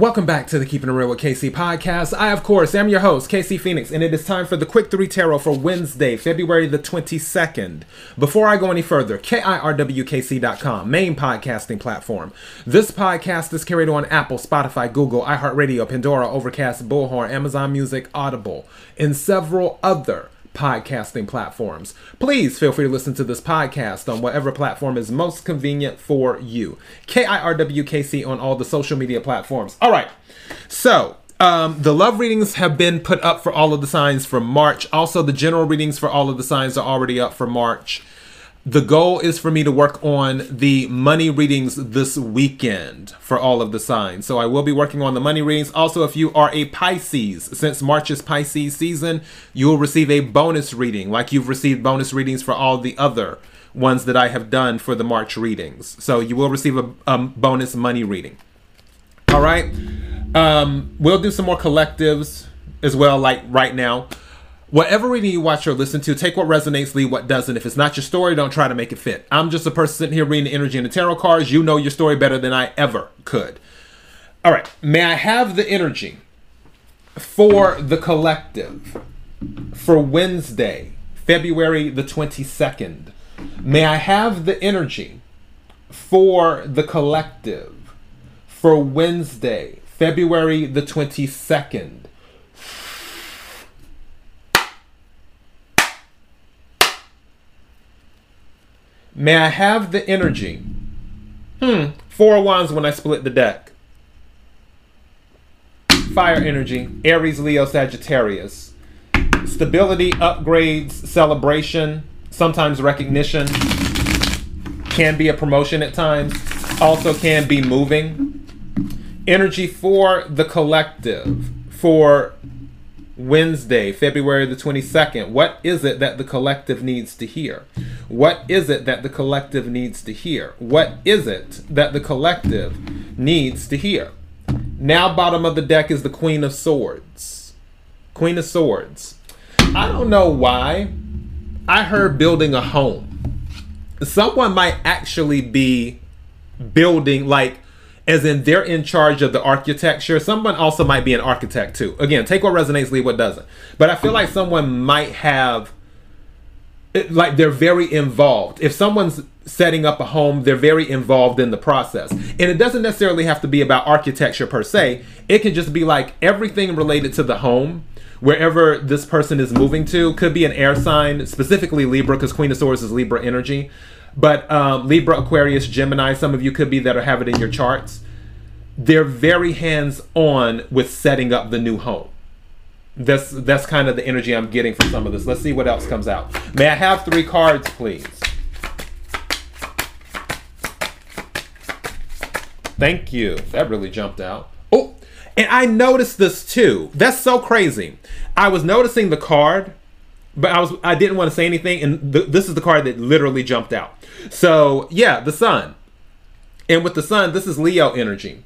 Welcome back to the Keeping It Real with KC podcast. I, of course, am your host, KC Phoenix, and it is time for the Quick 3 Tarot for Wednesday, February the 22nd. Before I go any further, KIRWKC.com, main podcasting platform. This podcast is carried on Apple, Spotify, Google, iHeartRadio, Pandora, Overcast, Bullhorn, Amazon Music, Audible, and several other podcasting platforms. Please feel free to listen to this podcast on whatever platform is most convenient for you. KIRWKC on all the social media platforms. All right. So, um, the love readings have been put up for all of the signs for March. Also, the general readings for all of the signs are already up for March the goal is for me to work on the money readings this weekend for all of the signs. So I will be working on the money readings. Also, if you are a Pisces, since March is Pisces season, you will receive a bonus reading like you've received bonus readings for all the other ones that I have done for the March readings. So you will receive a, a bonus money reading. All right. Um, we'll do some more collectives as well, like right now whatever reading you watch or listen to, take what resonates, leave what doesn't. If it's not your story, don't try to make it fit. I'm just a person sitting here reading the energy and the tarot cards. You know your story better than I ever could. All right. May I have the energy for the collective for Wednesday, February the 22nd? May I have the energy for the collective for Wednesday, February the 22nd? May I have the energy? Hmm. Four wands when I split the deck. Fire energy. Aries, Leo, Sagittarius. Stability, upgrades, celebration, sometimes recognition. Can be a promotion at times. Also can be moving. Energy for the collective. For Wednesday, February the 22nd. What is it that the collective needs to hear? What is it that the collective needs to hear? What is it that the collective needs to hear? Now, bottom of the deck is the Queen of Swords. Queen of Swords. I don't know why. I heard building a home. Someone might actually be building, like, as in they're in charge of the architecture. Someone also might be an architect too. Again, take what resonates, leave what doesn't. But I feel like someone might have, like they're very involved. If someone's setting up a home, they're very involved in the process. And it doesn't necessarily have to be about architecture per se. It can just be like everything related to the home wherever this person is moving to could be an air sign specifically libra because queen of swords is libra energy but um, Libra, Aquarius, Gemini, some of you could be that are have it in your charts. They're very hands on with setting up the new home. That's that's kind of the energy I'm getting from some of this. Let's see what else comes out. May I have three cards, please? Thank you. That really jumped out. Oh, and I noticed this too. That's so crazy. I was noticing the card but I was I didn't want to say anything, and th- this is the card that literally jumped out. So yeah, the sun, and with the sun, this is Leo energy.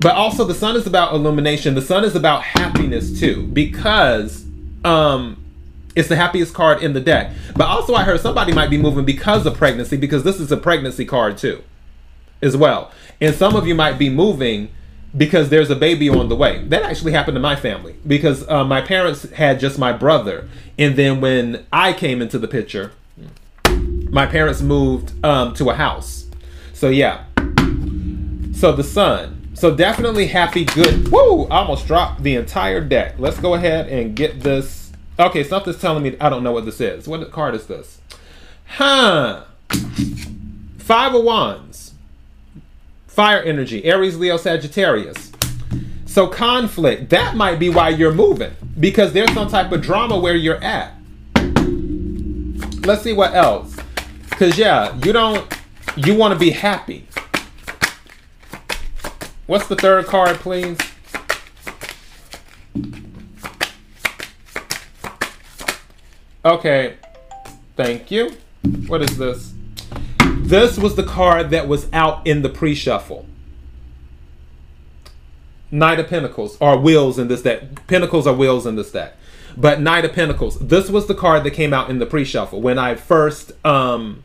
But also, the sun is about illumination. The sun is about happiness too, because um, it's the happiest card in the deck. But also, I heard somebody might be moving because of pregnancy, because this is a pregnancy card too, as well. And some of you might be moving because there's a baby on the way. That actually happened to my family because uh, my parents had just my brother, and then when I came into the picture, my parents moved um, to a house. So yeah. So the sun. So definitely happy, good. Woo! I almost dropped the entire deck. Let's go ahead and get this. Okay, something's telling me I don't know what this is. What card is this? Huh. Five of Wands fire energy, Aries, Leo, Sagittarius. So conflict, that might be why you're moving because there's some type of drama where you're at. Let's see what else. Cuz yeah, you don't you want to be happy. What's the third card, please? Okay. Thank you. What is this? This was the card that was out in the pre-shuffle. Knight of Pentacles are wheels in this deck. Pentacles are wheels in this deck. But Knight of Pentacles, this was the card that came out in the pre-shuffle when I first um,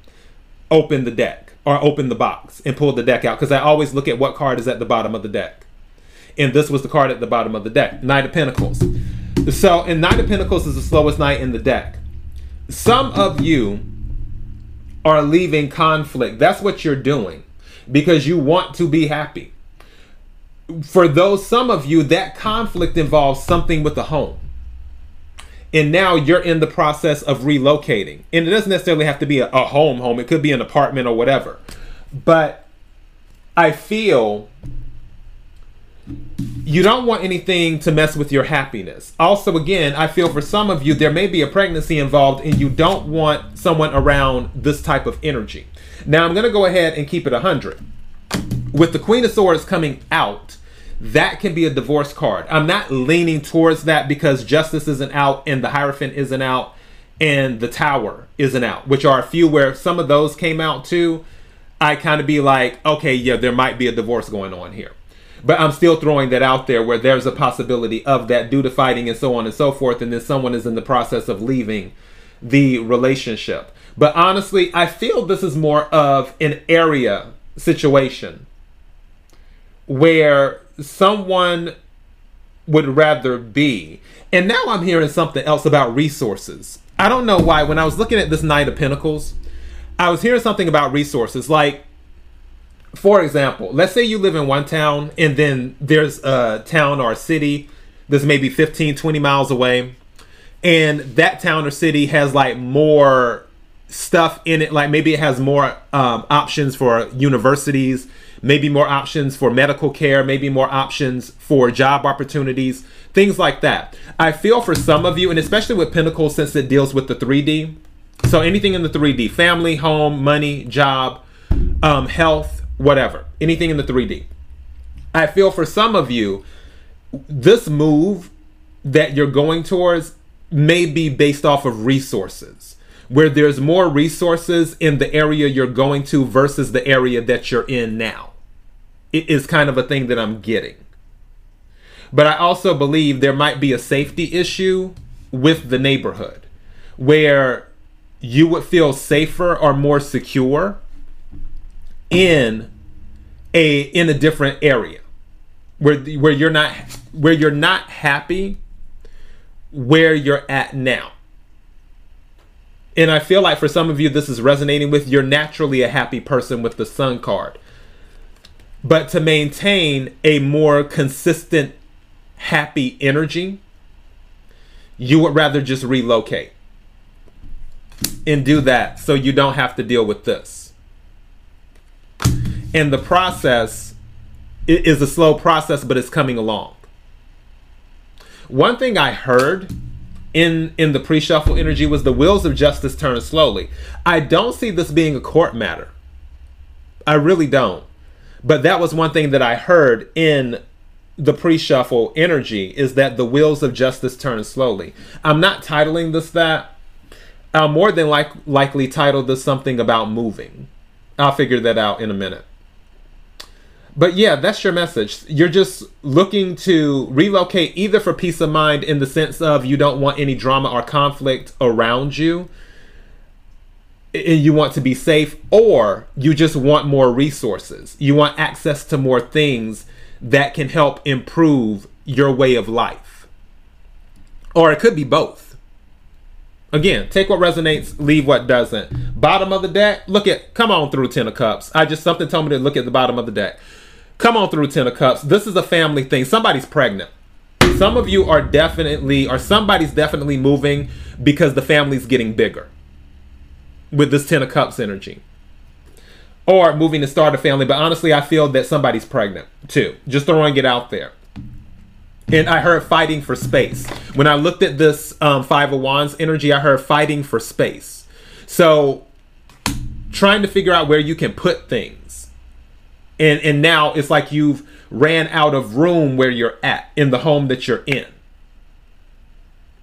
opened the deck or opened the box and pulled the deck out because I always look at what card is at the bottom of the deck. And this was the card at the bottom of the deck Knight of Pentacles. So, and Knight of Pentacles is the slowest knight in the deck. Some of you are leaving conflict. That's what you're doing because you want to be happy. For those, some of you, that conflict involves something with the home. And now you're in the process of relocating. And it doesn't necessarily have to be a, a home home, it could be an apartment or whatever. But I feel you don't want anything to mess with your happiness. Also, again, I feel for some of you, there may be a pregnancy involved and you don't want someone around this type of energy. Now, I'm going to go ahead and keep it 100. With the Queen of Swords coming out, that can be a divorce card. I'm not leaning towards that because Justice isn't out and the Hierophant isn't out and the Tower isn't out, which are a few where some of those came out too. I kind of be like, okay, yeah, there might be a divorce going on here. But I'm still throwing that out there where there's a possibility of that due to fighting and so on and so forth, and then someone is in the process of leaving the relationship. But honestly, I feel this is more of an area situation where someone would rather be. And now I'm hearing something else about resources. I don't know why. When I was looking at this Knight of Pentacles, I was hearing something about resources. Like for example, let's say you live in one town and then there's a town or a city that's maybe 15, 20 miles away. And that town or city has like more stuff in it. Like maybe it has more um, options for universities, maybe more options for medical care, maybe more options for job opportunities, things like that. I feel for some of you, and especially with Pentacle since it deals with the 3D. So anything in the 3D family, home, money, job, um, health, whatever, anything in the 3D. I feel for some of you, this move that you're going towards may be based off of resources, where there's more resources in the area you're going to versus the area that you're in now. Is kind of a thing that I'm getting. But I also believe there might be a safety issue with the neighborhood where you would feel safer or more secure in a in a different area where where you're not where you're not happy where you're at now. And I feel like for some of you this is resonating with you're naturally a happy person with the sun card. But to maintain a more consistent happy energy, you would rather just relocate and do that so you don't have to deal with this and the process is a slow process, but it's coming along. One thing I heard in in the pre-shuffle energy was the wheels of justice turn slowly. I don't see this being a court matter. I really don't. But that was one thing that I heard in the pre-shuffle energy is that the wheels of justice turn slowly. I'm not titling this that. I'll more than like likely title this something about moving. I'll figure that out in a minute. But yeah, that's your message. You're just looking to relocate either for peace of mind in the sense of you don't want any drama or conflict around you and you want to be safe or you just want more resources. You want access to more things that can help improve your way of life. Or it could be both. Again, take what resonates, leave what doesn't. Bottom of the deck, look at, come on through Ten of Cups. I just, something told me to look at the bottom of the deck. Come on through Ten of Cups. This is a family thing. Somebody's pregnant. Some of you are definitely, or somebody's definitely moving because the family's getting bigger with this Ten of Cups energy. Or moving to start a family. But honestly, I feel that somebody's pregnant too. Just throwing it out there. And I heard fighting for space. When I looked at this um, Five of Wands energy, I heard fighting for space. So trying to figure out where you can put things and and now it's like you've ran out of room where you're at in the home that you're in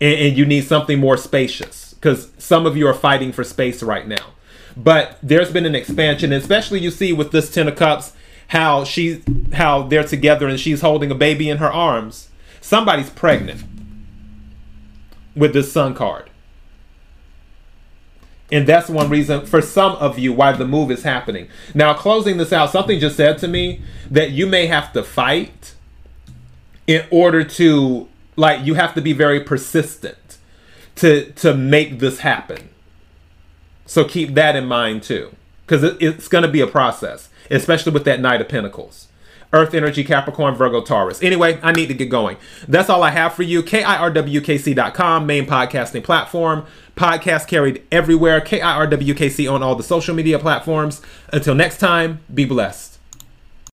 and, and you need something more spacious because some of you are fighting for space right now. But there's been an expansion especially you see with this ten of cups how she how they're together and she's holding a baby in her arms. Somebody's pregnant with this sun card. And that's one reason for some of you why the move is happening. Now, closing this out, something just said to me that you may have to fight in order to like you have to be very persistent to to make this happen. So keep that in mind too, because it, it's going to be a process, especially with that Knight of Pentacles. Earth Energy, Capricorn, Virgo, Taurus. Anyway, I need to get going. That's all I have for you. KIRWKC.com, main podcasting platform. Podcast carried everywhere. KIRWKC on all the social media platforms. Until next time, be blessed.